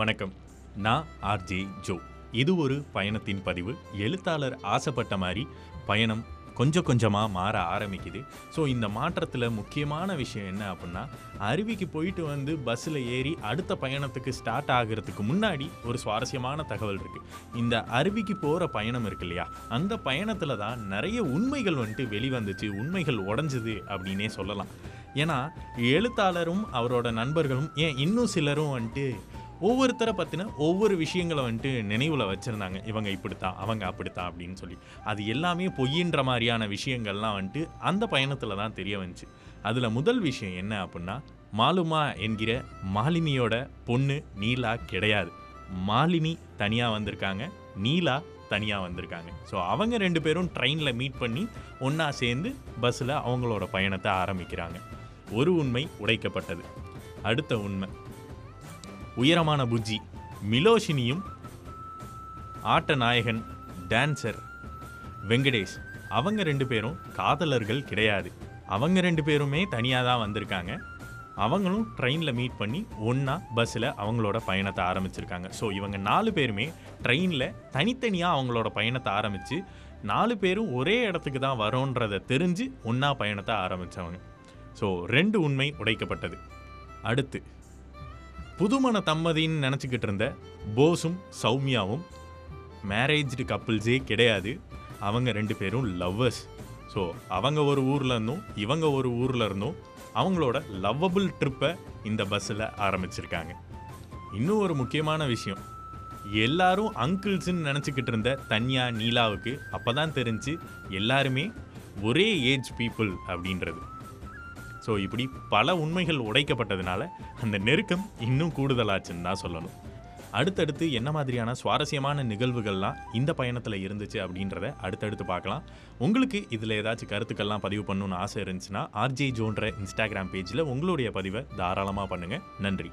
வணக்கம். நான் RJ Joe. இது ஒரு பயணத்தின் பதிவு. எழுத்தாளர் ஆசைப்பட்ட மாதிரி பயணம் கொஞ்சம் கொஞ்சமாக மாற ஆரம்பிக்குது. ஸோ இந்த மாற்றத்தில் முக்கியமான விஷயம் என்ன அப்படின்னா அருவிக்கு போயிட்டு வந்து பஸ்ஸில் ஏறி அடுத்த பயணத்துக்கு ஸ்டார்ட் ஆகிறதுக்கு முன்னாடி ஒரு சுவாரஸ்யமான தகவல் இருக்குது இந்த அருவிக்கு போகிற பயணம் இருக்கு இல்லையா? அந்த பயணத்தில் தான் நிறைய உண்மைகள் வந்துட்டு வெளிவந்துச்சு உண்மைகள் உடஞ்சிது அப்படின்னே சொல்லலாம். ஏன்னா எழுத்தாளரும் அவரோட நண்பர்களும் ஏன் இன்னும் சிலரும் வந்துட்டு ஒவ்வொருத்தரை பற்றின ஒவ்வொரு விஷயங்களை வந்துட்டு நினைவில் வச்சுருந்தாங்க. இவங்க இப்படித்தான் அவங்க அப்படித்தான் அப்படின்னு சொல்லி. அது எல்லாமே பொய்யின்ற மாதிரியான விஷயங்கள்லாம் வந்துட்டு அந்த பயணத்தில் தான் தெரிய வந்துச்சு. அதில் முதல் விஷயம் என்ன அப்படின்னா மாலுமா என்கிற மாலினியோட பொண்ணு நீலா கிடையாது. மாலினி தனியாக வந்திருக்காங்க நீலா தனியாக வந்திருக்காங்க. ஸோ அவங்க ரெண்டு பேரும் ட்ரெயினில் மீட் பண்ணி ஒன்றா சேர்ந்து பஸ்ஸில் அவங்களோட பயணத்தை ஆரம்பிக்கிறாங்க. ஒரு உண்மை உடைக்கப்பட்டது. அடுத்த உண்மை. உயரமான புஜ்ஜி மிலோஷினியும் ஆட்ட நாயகன் டான்சர் வெங்கடேஷ். அவங்க ரெண்டு பேரும் காதலர்கள் கிடையாது. அவங்க ரெண்டு பேருமே தனியாக தான் வந்திருக்காங்க. அவங்களும் ட்ரெயினில் மீட் பண்ணி ஒன்றா பஸ்ஸில் அவங்களோட பயணத்தை ஆரம்பிச்சிருக்காங்க. ஸோ இவங்க நாலு பேருமே ட்ரெயினில் தனித்தனியாக அவங்களோட பயணத்தை ஆரம்பித்து நாலு பேரும் ஒரே இடத்துக்கு தான் வரோன்றதை தெரிஞ்சு ஒன்றா பயணத்தை ஆரம்பித்தவங்க ஸோ ரெண்டு உண்மை உடைக்கப்பட்டது. அடுத்து புதுமண தம்மதின்னு நினச்சிக்கிட்டு இருந்த போஸும் சௌமியாவும் மேரேஜ்டு கப்புள்ஸே கிடையாது. அவங்க ரெண்டு பேரும் லவ்வர்ஸ் ஸோ அவங்க ஒரு ஊரில் இருந்தும் இவங்க ஒரு ஊரில் இருந்தும் அவங்களோட லவ்வபிள் ட்ரிப்பை இந்த பஸ்ஸில் ஆரம்பிச்சிருக்காங்க. இன்னும் ஒரு முக்கியமான விஷயம். எல்லாரும் அங்கிள்ஸ்ன்னு நினச்சிக்கிட்டு இருந்த தன்யா நீலாவுக்கு அப்போ தான் தெரிஞ்சு எல்லாருமே ஒரே ஏஜ் பீப்புள் அப்படின்றது. ஸோ இப்படி பல உண்மைகள் உடைக்கப்பட்டதுனால அந்த நெருக்கம் இன்னும் கூடுதலாச்சுன்னு தான் சொல்லணும். அடுத்தடுத்து என்ன மாதிரியான சுவாரஸ்யமான நிகழ்வுகள்லாம் இந்த பயணத்தில் இருந்துச்சு அப்படின்றத அடுத்தடுத்து பார்க்கலாம். உங்களுக்கு இதில் ஏதாச்சும் கருத்துக்கள்லாம் பதிவு பண்ணணும்னு ஆசை இருந்துச்சுன்னா ஆர்ஜே ஜோன்ற இன்ஸ்டாகிராம் பேஜில் உங்களுடைய பதிவை தாராளமாக பண்ணுங்கள் நன்றி.